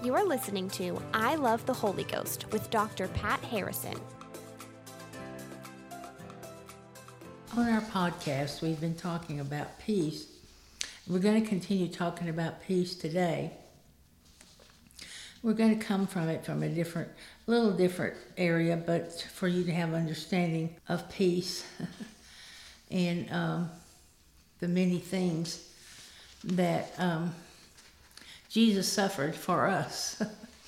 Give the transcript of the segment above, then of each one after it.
You are listening to I Love the Holy Ghost with Dr. Pat Harrison. On our podcast, we've been talking about peace. We're going to continue talking about peace today. We're going to come from it from a different, little different area, but for you to have understanding of peace and um, the many things that um, Jesus suffered for us.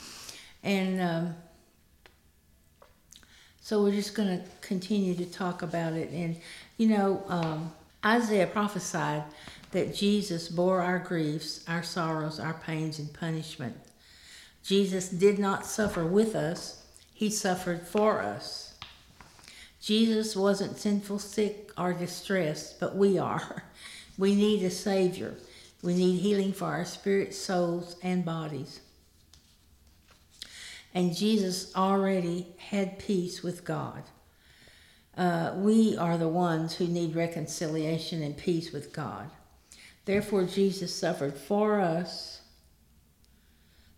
and um, so we're just going to continue to talk about it. And, you know, um, Isaiah prophesied that Jesus bore our griefs, our sorrows, our pains, and punishment. Jesus did not suffer with us, he suffered for us. Jesus wasn't sinful, sick, or distressed, but we are. We need a Savior. We need healing for our spirits, souls, and bodies. And Jesus already had peace with God. Uh, we are the ones who need reconciliation and peace with God. Therefore, Jesus suffered for us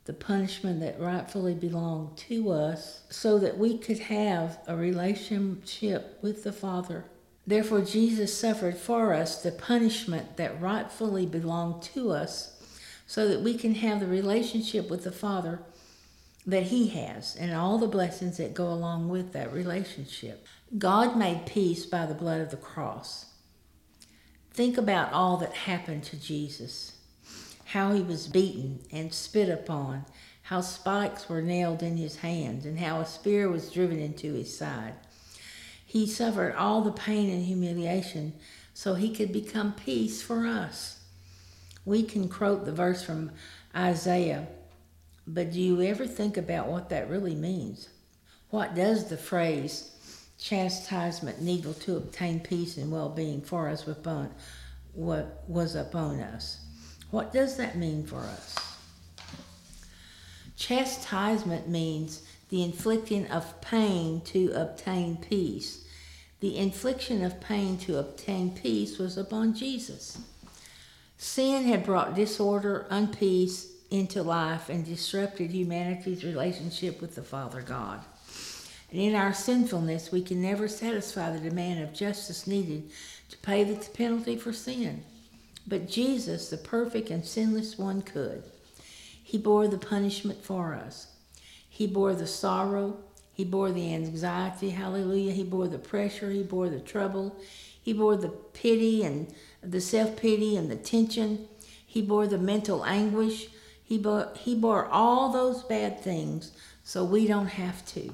the punishment that rightfully belonged to us so that we could have a relationship with the Father Therefore, Jesus suffered for us the punishment that rightfully belonged to us so that we can have the relationship with the Father that He has and all the blessings that go along with that relationship. God made peace by the blood of the cross. Think about all that happened to Jesus how he was beaten and spit upon, how spikes were nailed in his hands, and how a spear was driven into his side he suffered all the pain and humiliation so he could become peace for us. We can quote the verse from Isaiah, but do you ever think about what that really means? What does the phrase chastisement needful to obtain peace and well being for us upon what was upon us? What does that mean for us? Chastisement means the inflicting of pain to obtain peace the infliction of pain to obtain peace was upon Jesus. Sin had brought disorder, unpeace into life and disrupted humanity's relationship with the Father God. And in our sinfulness, we can never satisfy the demand of justice needed to pay the penalty for sin. But Jesus, the perfect and sinless one, could. He bore the punishment for us. He bore the sorrow, he bore the anxiety, hallelujah. He bore the pressure, he bore the trouble, he bore the pity and the self pity and the tension. He bore the mental anguish. He bore, he bore all those bad things so we don't have to.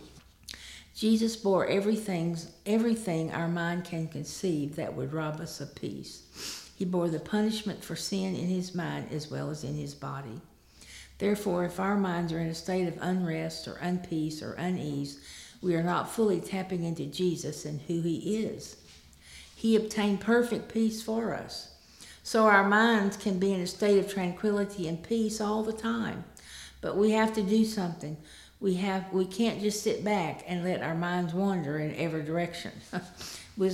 Jesus bore everything, everything our mind can conceive that would rob us of peace. He bore the punishment for sin in his mind as well as in his body. Therefore, if our minds are in a state of unrest or unpeace or unease, we are not fully tapping into Jesus and who He is. He obtained perfect peace for us. So our minds can be in a state of tranquility and peace all the time. But we have to do something. We have we can't just sit back and let our minds wander in every direction. we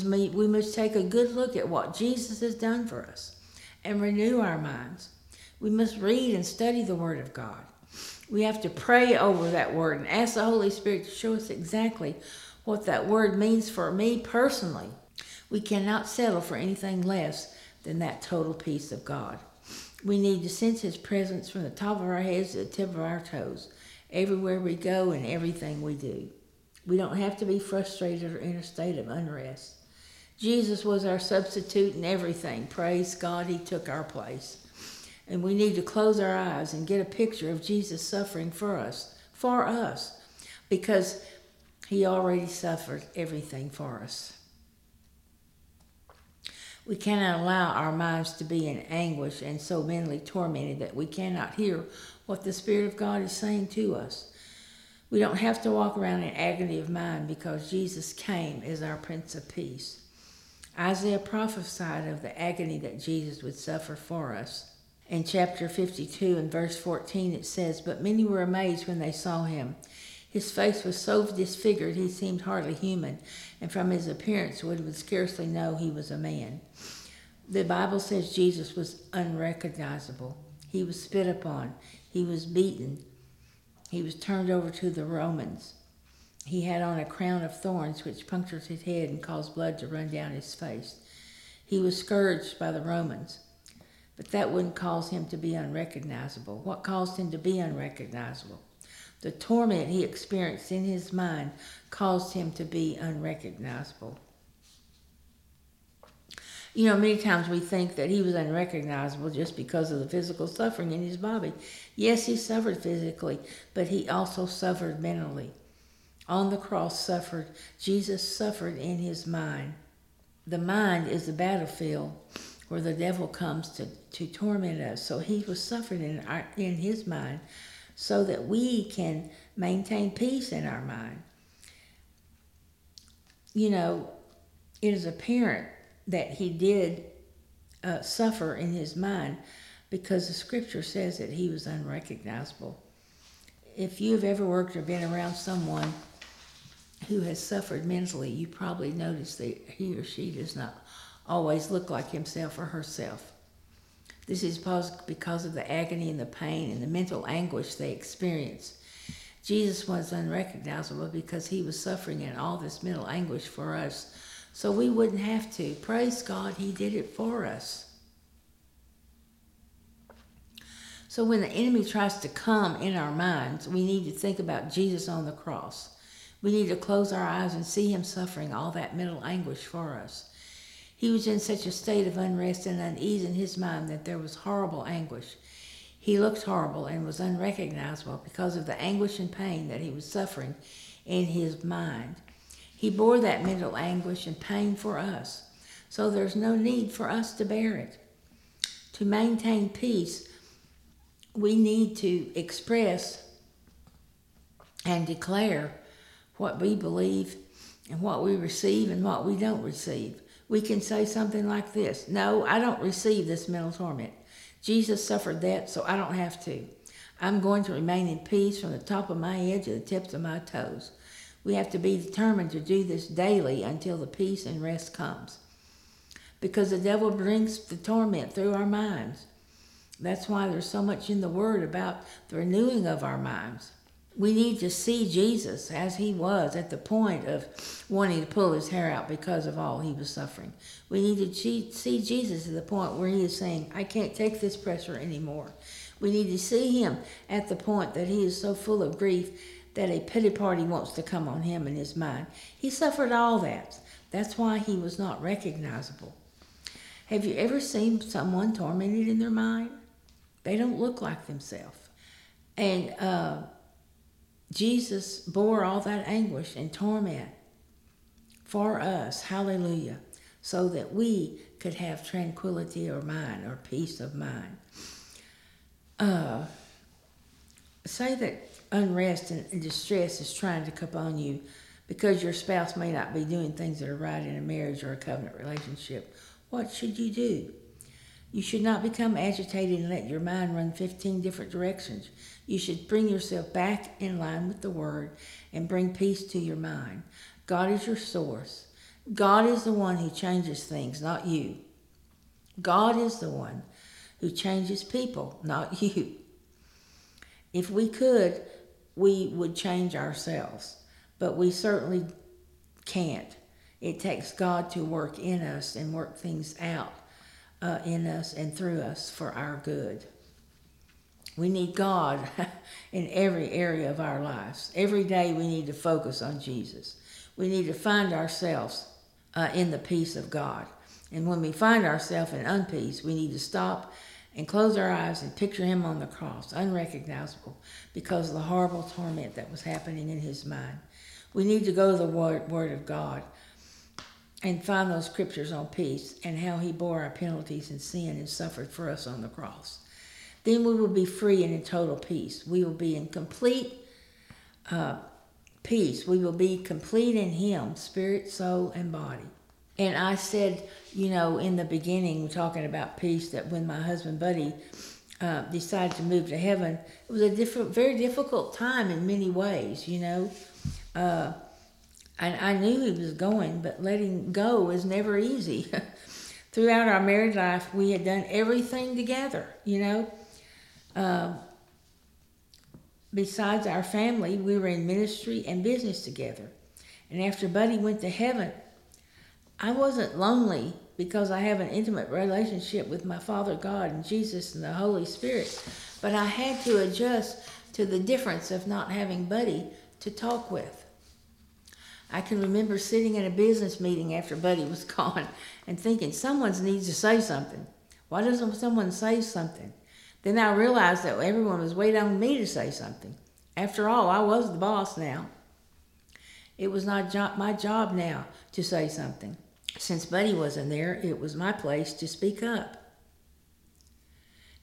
must take a good look at what Jesus has done for us and renew our minds. We must read and study the Word of God. We have to pray over that Word and ask the Holy Spirit to show us exactly what that Word means for me personally. We cannot settle for anything less than that total peace of God. We need to sense His presence from the top of our heads to the tip of our toes, everywhere we go and everything we do. We don't have to be frustrated or in a state of unrest. Jesus was our substitute in everything. Praise God, He took our place. And we need to close our eyes and get a picture of Jesus suffering for us, for us, because he already suffered everything for us. We cannot allow our minds to be in anguish and so mentally tormented that we cannot hear what the Spirit of God is saying to us. We don't have to walk around in agony of mind because Jesus came as our Prince of Peace. Isaiah prophesied of the agony that Jesus would suffer for us in chapter 52 and verse 14 it says, But many were amazed when they saw him. His face was so disfigured he seemed hardly human, and from his appearance one would scarcely know he was a man. The Bible says Jesus was unrecognizable. He was spit upon, he was beaten, he was turned over to the Romans. He had on a crown of thorns which punctured his head and caused blood to run down his face. He was scourged by the Romans, but that wouldn't cause him to be unrecognizable. What caused him to be unrecognizable? The torment he experienced in his mind caused him to be unrecognizable. You know, many times we think that he was unrecognizable just because of the physical suffering in his body. Yes, he suffered physically, but he also suffered mentally. On the cross, suffered. Jesus suffered in his mind. The mind is the battlefield where the devil comes to, to torment us. So he was suffering in, our, in his mind so that we can maintain peace in our mind. You know, it is apparent that he did uh, suffer in his mind because the scripture says that he was unrecognizable. If you've ever worked or been around someone who has suffered mentally, you probably notice that he or she does not always look like himself or herself. This is because of the agony and the pain and the mental anguish they experience. Jesus was unrecognizable because he was suffering in all this mental anguish for us so we wouldn't have to. Praise God, He did it for us. So when the enemy tries to come in our minds, we need to think about Jesus on the cross. We need to close our eyes and see Him suffering all that mental anguish for us. He was in such a state of unrest and unease in his mind that there was horrible anguish. He looked horrible and was unrecognizable because of the anguish and pain that he was suffering in his mind. He bore that mental anguish and pain for us. So there's no need for us to bear it. To maintain peace, we need to express and declare what we believe and what we receive and what we don't receive. We can say something like this No, I don't receive this mental torment. Jesus suffered that, so I don't have to. I'm going to remain in peace from the top of my head to the tips of my toes. We have to be determined to do this daily until the peace and rest comes. Because the devil brings the torment through our minds. That's why there's so much in the Word about the renewing of our minds. We need to see Jesus as he was at the point of wanting to pull his hair out because of all he was suffering. We need to see Jesus at the point where he is saying, I can't take this pressure anymore. We need to see him at the point that he is so full of grief that a pity party wants to come on him in his mind. He suffered all that. That's why he was not recognizable. Have you ever seen someone tormented in their mind? They don't look like themselves. And uh, Jesus bore all that anguish and torment for us, hallelujah, so that we could have tranquility of mind or peace of mind. Uh, say that unrest and distress is trying to come on you because your spouse may not be doing things that are right in a marriage or a covenant relationship, what should you do? You should not become agitated and let your mind run 15 different directions. You should bring yourself back in line with the Word and bring peace to your mind. God is your source. God is the one who changes things, not you. God is the one who changes people, not you. If we could, we would change ourselves, but we certainly can't. It takes God to work in us and work things out uh, in us and through us for our good. We need God in every area of our lives. Every day we need to focus on Jesus. We need to find ourselves uh, in the peace of God. And when we find ourselves in unpeace, we need to stop and close our eyes and picture him on the cross, unrecognizable because of the horrible torment that was happening in his mind. We need to go to the Word, word of God and find those scriptures on peace and how he bore our penalties and sin and suffered for us on the cross. Then we will be free and in total peace. We will be in complete uh, peace. We will be complete in him, spirit, soul, and body. And I said, you know, in the beginning, talking about peace, that when my husband Buddy uh, decided to move to heaven, it was a different, very difficult time in many ways, you know. Uh, and I knew he was going, but letting go is never easy. Throughout our married life, we had done everything together, you know. Uh, besides our family, we were in ministry and business together. And after Buddy went to heaven, I wasn't lonely because I have an intimate relationship with my Father God and Jesus and the Holy Spirit. But I had to adjust to the difference of not having Buddy to talk with. I can remember sitting in a business meeting after Buddy was gone and thinking, someone needs to say something. Why doesn't someone say something? Then I realized that everyone was waiting on me to say something. After all, I was the boss now. It was not jo- my job now to say something. Since Buddy wasn't there, it was my place to speak up.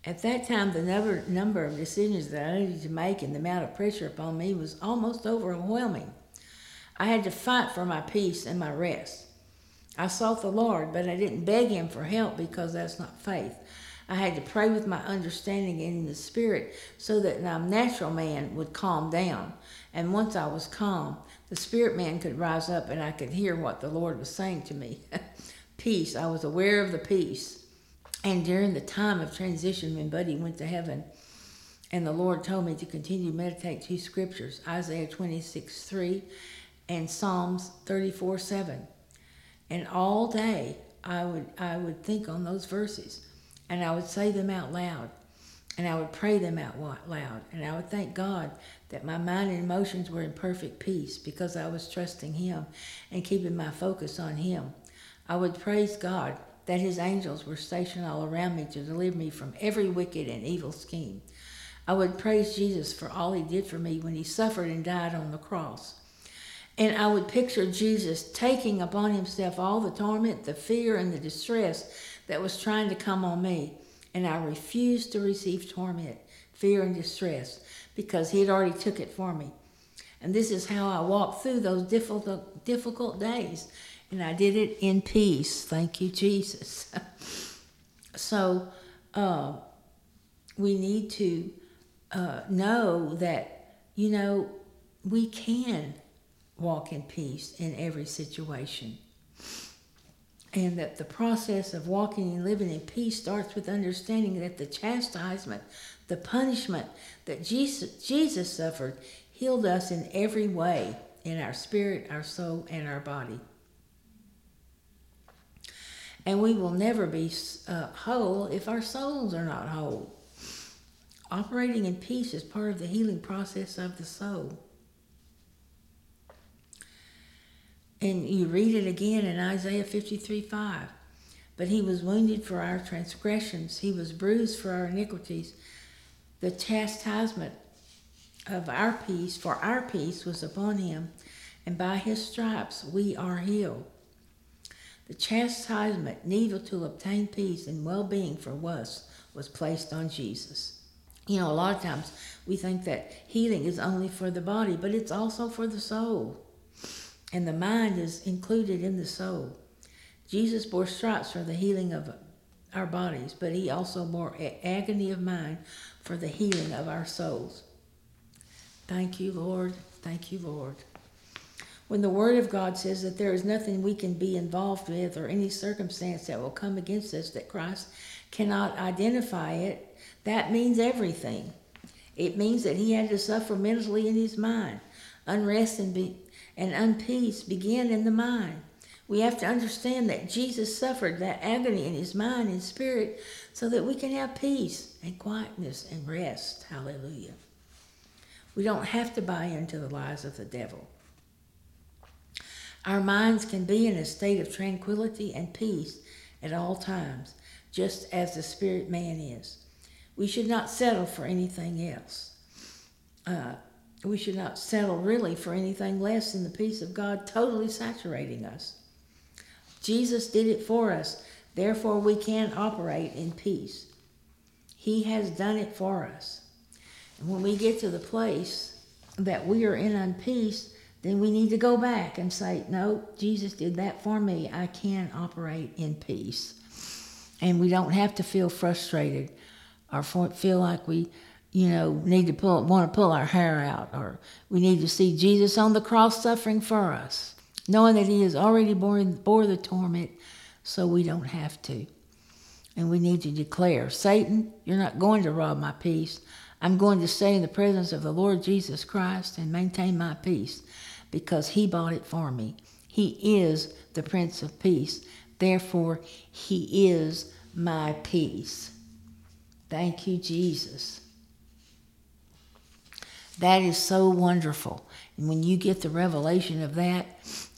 At that time, the number, number of decisions that I needed to make and the amount of pressure upon me was almost overwhelming. I had to fight for my peace and my rest. I sought the Lord, but I didn't beg Him for help because that's not faith. I had to pray with my understanding in the Spirit so that my natural man would calm down. And once I was calm, the spirit man could rise up and I could hear what the Lord was saying to me. peace. I was aware of the peace. And during the time of transition, when Buddy went to heaven, and the Lord told me to continue to meditate two scriptures Isaiah 26 3 and Psalms 34 7. And all day I would, I would think on those verses and I would say them out loud and I would pray them out loud and I would thank God that my mind and emotions were in perfect peace because I was trusting Him and keeping my focus on Him. I would praise God that His angels were stationed all around me to deliver me from every wicked and evil scheme. I would praise Jesus for all He did for me when He suffered and died on the cross. And I would picture Jesus taking upon Himself all the torment, the fear, and the distress that was trying to come on me. And I refused to receive torment, fear, and distress because he had already took it for me. And this is how I walked through those difficult, difficult days. And I did it in peace. Thank you, Jesus. so uh, we need to uh, know that, you know, we can walk in peace in every situation. And that the process of walking and living in peace starts with understanding that the chastisement the punishment that Jesus, Jesus suffered healed us in every way in our spirit, our soul, and our body. And we will never be uh, whole if our souls are not whole. Operating in peace is part of the healing process of the soul. And you read it again in Isaiah 53 5. But he was wounded for our transgressions, he was bruised for our iniquities the chastisement of our peace, for our peace was upon him, and by his stripes we are healed. The chastisement needed to obtain peace and well being for us was placed on Jesus. You know, a lot of times we think that healing is only for the body, but it's also for the soul. And the mind is included in the soul. Jesus bore stripes for the healing of our bodies, but he also bore agony of mind for the healing of our souls. Thank you, Lord. Thank you, Lord. When the Word of God says that there is nothing we can be involved with or any circumstance that will come against us that Christ cannot identify it, that means everything. It means that he had to suffer mentally in his mind. Unrest and, be, and unpeace begin in the mind. We have to understand that Jesus suffered that agony in his mind and spirit so that we can have peace and quietness and rest. Hallelujah. We don't have to buy into the lies of the devil. Our minds can be in a state of tranquility and peace at all times, just as the spirit man is. We should not settle for anything else. Uh, we should not settle really for anything less than the peace of God totally saturating us. Jesus did it for us. Therefore, we can operate in peace. He has done it for us. And when we get to the place that we are in unpeace, then we need to go back and say, No, Jesus did that for me. I can operate in peace. And we don't have to feel frustrated or feel like we, you know, need to pull, want to pull our hair out or we need to see Jesus on the cross suffering for us knowing that He has already borne, bore the torment, so we don't have to. And we need to declare Satan, you're not going to rob my peace. I'm going to stay in the presence of the Lord Jesus Christ and maintain my peace because He bought it for me. He is the Prince of Peace. Therefore, He is my peace. Thank you, Jesus. That is so wonderful. And when you get the revelation of that,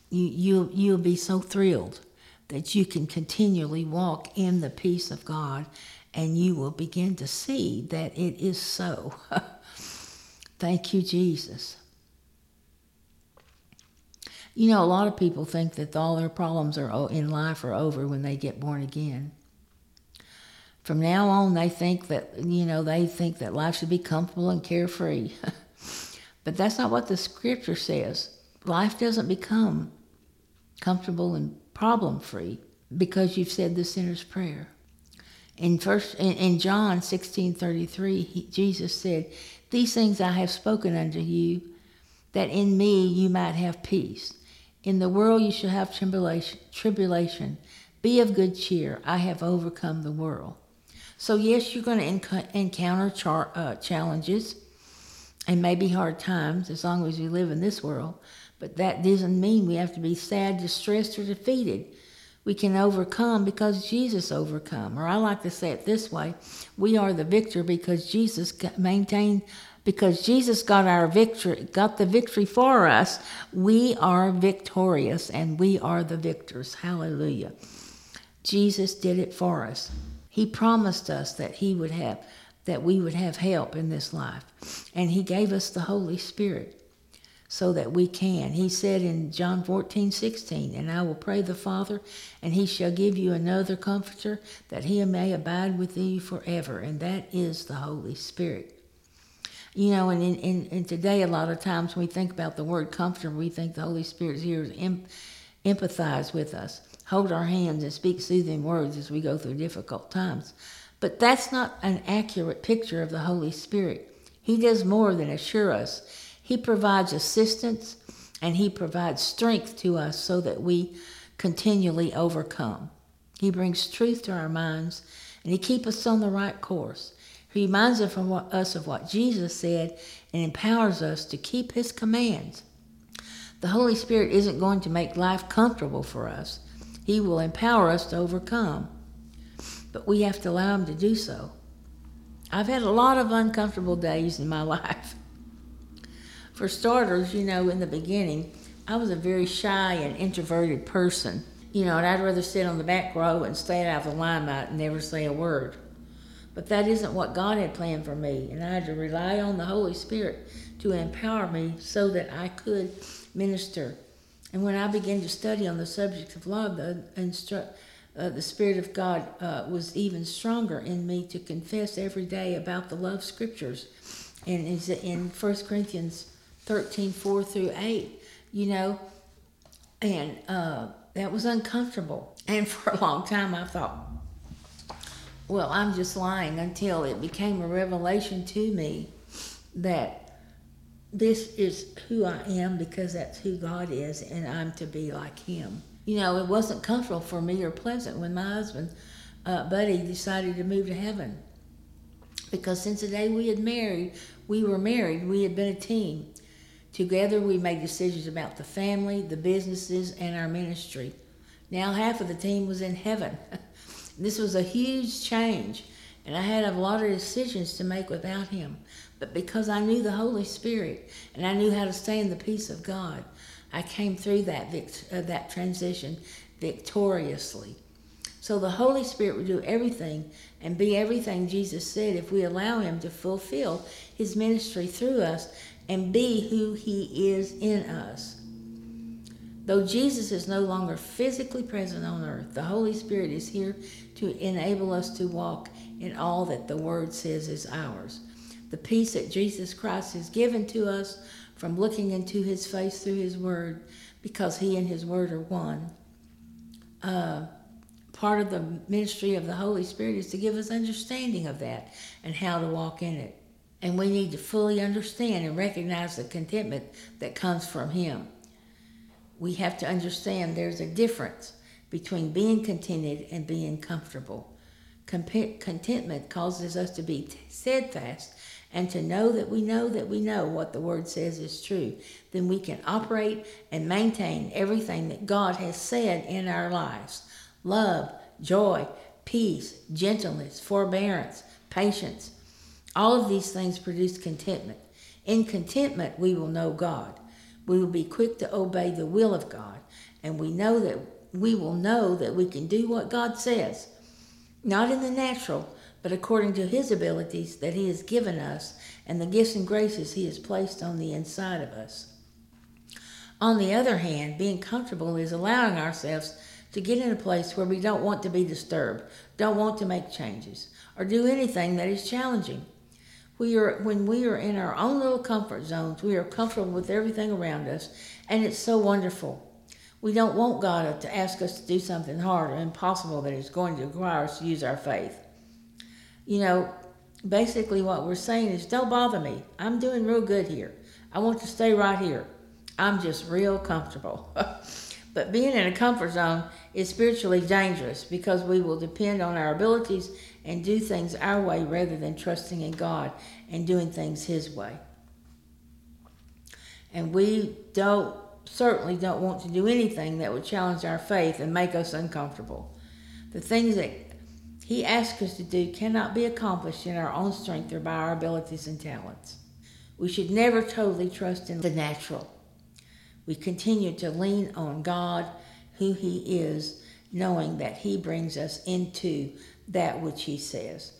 you, you, you'll be so thrilled that you can continually walk in the peace of God and you will begin to see that it is so. Thank you, Jesus. You know, a lot of people think that all their problems are in life are over when they get born again. From now on, they think that you know they think that life should be comfortable and carefree, but that's not what the Scripture says. Life doesn't become comfortable and problem free because you've said the sinner's prayer. In first in, in John sixteen thirty three, Jesus said, "These things I have spoken unto you, that in me you might have peace. In the world you shall have tribulation. Tribulation. Be of good cheer. I have overcome the world." So yes, you're going to enc- encounter char- uh, challenges and maybe hard times as long as you live in this world. But that doesn't mean we have to be sad, distressed, or defeated. We can overcome because Jesus overcome. Or I like to say it this way: we are the victor because Jesus maintained because Jesus got our victory, got the victory for us. We are victorious and we are the victors. Hallelujah. Jesus did it for us. He promised us that he would have that we would have help in this life. And he gave us the Holy Spirit so that we can. He said in John 14, 16, And I will pray the Father, and he shall give you another comforter, that he may abide with you forever. And that is the Holy Spirit. You know, and in, in, today, a lot of times when we think about the word comforter, we think the Holy Spirit is here to em- empathize with us, hold our hands, and speak soothing words as we go through difficult times. But that's not an accurate picture of the Holy Spirit. He does more than assure us. He provides assistance and He provides strength to us so that we continually overcome. He brings truth to our minds and He keeps us on the right course. He reminds us of what Jesus said and empowers us to keep His commands. The Holy Spirit isn't going to make life comfortable for us, He will empower us to overcome. But we have to allow Him to do so. I've had a lot of uncomfortable days in my life. For starters, you know, in the beginning, I was a very shy and introverted person. You know, and I'd rather sit on the back row and stay out of the limelight and never say a word. But that isn't what God had planned for me, and I had to rely on the Holy Spirit to empower me so that I could minister. And when I began to study on the subject of love, the, instru- uh, the Spirit of God uh, was even stronger in me to confess every day about the love scriptures. And is in 1 Corinthians 13, 4 through 8, you know, and uh, that was uncomfortable. And for a long time, I thought, well, I'm just lying until it became a revelation to me that this is who I am because that's who God is, and I'm to be like Him. You know, it wasn't comfortable for me or pleasant when my husband, uh, Buddy, decided to move to heaven. Because since the day we had married, we were married, we had been a team. Together, we made decisions about the family, the businesses, and our ministry. Now, half of the team was in heaven. this was a huge change, and I had a lot of decisions to make without him. But because I knew the Holy Spirit and I knew how to stay in the peace of God, I came through that vict- uh, that transition victoriously. So the Holy Spirit will do everything and be everything Jesus said if we allow Him to fulfill His ministry through us and be who He is in us. Though Jesus is no longer physically present on earth, the Holy Spirit is here to enable us to walk in all that the Word says is ours. The peace that Jesus Christ has given to us from looking into His face through His Word, because He and His Word are one. Uh, part of the ministry of the Holy Spirit is to give us understanding of that and how to walk in it. And we need to fully understand and recognize the contentment that comes from Him. We have to understand there's a difference between being contented and being comfortable. Contentment causes us to be steadfast and to know that we know that we know what the Word says is true, then we can operate and maintain everything that God has said in our lives love, joy, peace, gentleness, forbearance, patience. All of these things produce contentment. In contentment, we will know God. We will be quick to obey the will of God, and we know that we will know that we can do what God says, not in the natural, but according to His abilities that He has given us and the gifts and graces He has placed on the inside of us. On the other hand, being comfortable is allowing ourselves to get in a place where we don't want to be disturbed, don't want to make changes, or do anything that is challenging. We are, when we are in our own little comfort zones, we are comfortable with everything around us, and it's so wonderful. We don't want God to ask us to do something hard or impossible that is going to require us to use our faith. You know, basically what we're saying is don't bother me. I'm doing real good here. I want to stay right here. I'm just real comfortable. but being in a comfort zone is spiritually dangerous because we will depend on our abilities and do things our way rather than trusting in God and doing things His way. And we don't certainly don't want to do anything that would challenge our faith and make us uncomfortable. The things that He asks us to do cannot be accomplished in our own strength or by our abilities and talents. We should never totally trust in the natural. We continue to lean on God, who He is, knowing that He brings us into that which He says.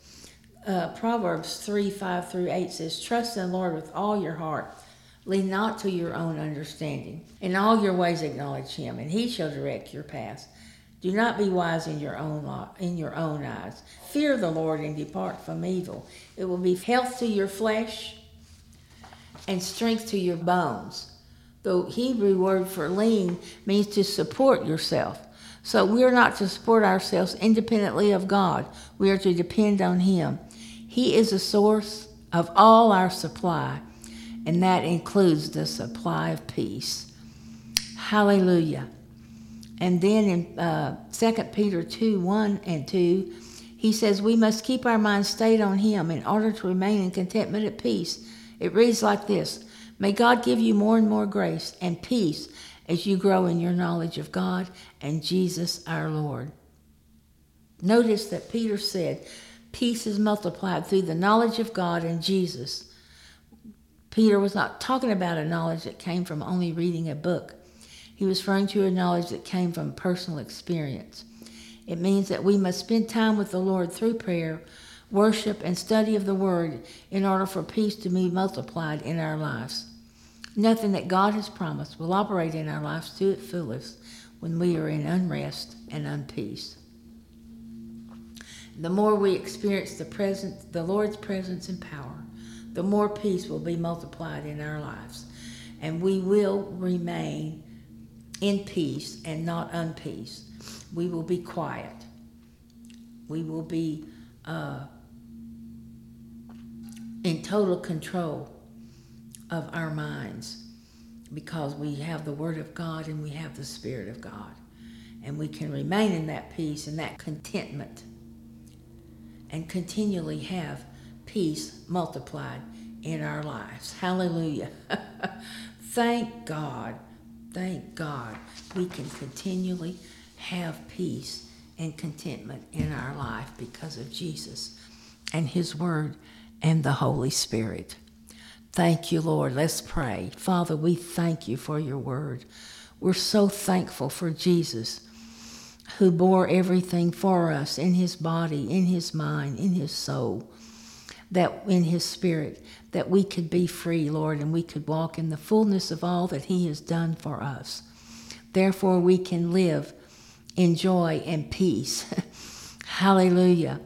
Uh, Proverbs 3 5 through 8 says, Trust in the Lord with all your heart. Lean not to your own understanding. In all your ways acknowledge Him, and He shall direct your paths. Do not be wise in your own in your own eyes. Fear the Lord and depart from evil. It will be health to your flesh and strength to your bones. The Hebrew word for lean means to support yourself. So we are not to support ourselves independently of God. We are to depend on Him. He is the source of all our supply, and that includes the supply of peace. Hallelujah. And then in uh, 2 Peter 2 1 and 2, he says, We must keep our minds stayed on Him in order to remain in contentment at peace. It reads like this May God give you more and more grace and peace as you grow in your knowledge of God and Jesus our Lord. Notice that Peter said, Peace is multiplied through the knowledge of God and Jesus. Peter was not talking about a knowledge that came from only reading a book. He was referring to a knowledge that came from personal experience. It means that we must spend time with the Lord through prayer, worship, and study of the Word in order for peace to be multiplied in our lives. Nothing that God has promised will operate in our lives to its fullest when we are in unrest and unpeace. The more we experience the presence, the Lord's presence and power, the more peace will be multiplied in our lives. And we will remain in peace and not unpeace. We will be quiet. We will be uh, in total control of our minds because we have the Word of God and we have the Spirit of God. And we can remain in that peace and that contentment and continually have peace multiplied in our lives. Hallelujah. Thank God. Thank God we can continually have peace and contentment in our life because of Jesus and His Word and the Holy Spirit. Thank you, Lord. Let's pray. Father, we thank you for your word. We're so thankful for Jesus who bore everything for us in his body, in his mind, in his soul, that in his spirit, that we could be free, Lord, and we could walk in the fullness of all that he has done for us. Therefore, we can live in joy and peace. Hallelujah.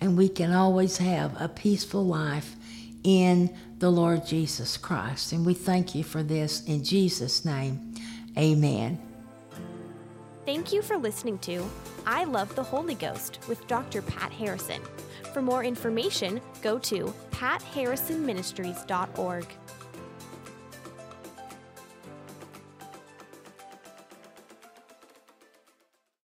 And we can always have a peaceful life in the Lord Jesus Christ. And we thank you for this in Jesus' name. Amen. Thank you for listening to I Love the Holy Ghost with Dr. Pat Harrison. For more information, go to patharrisonministries.org.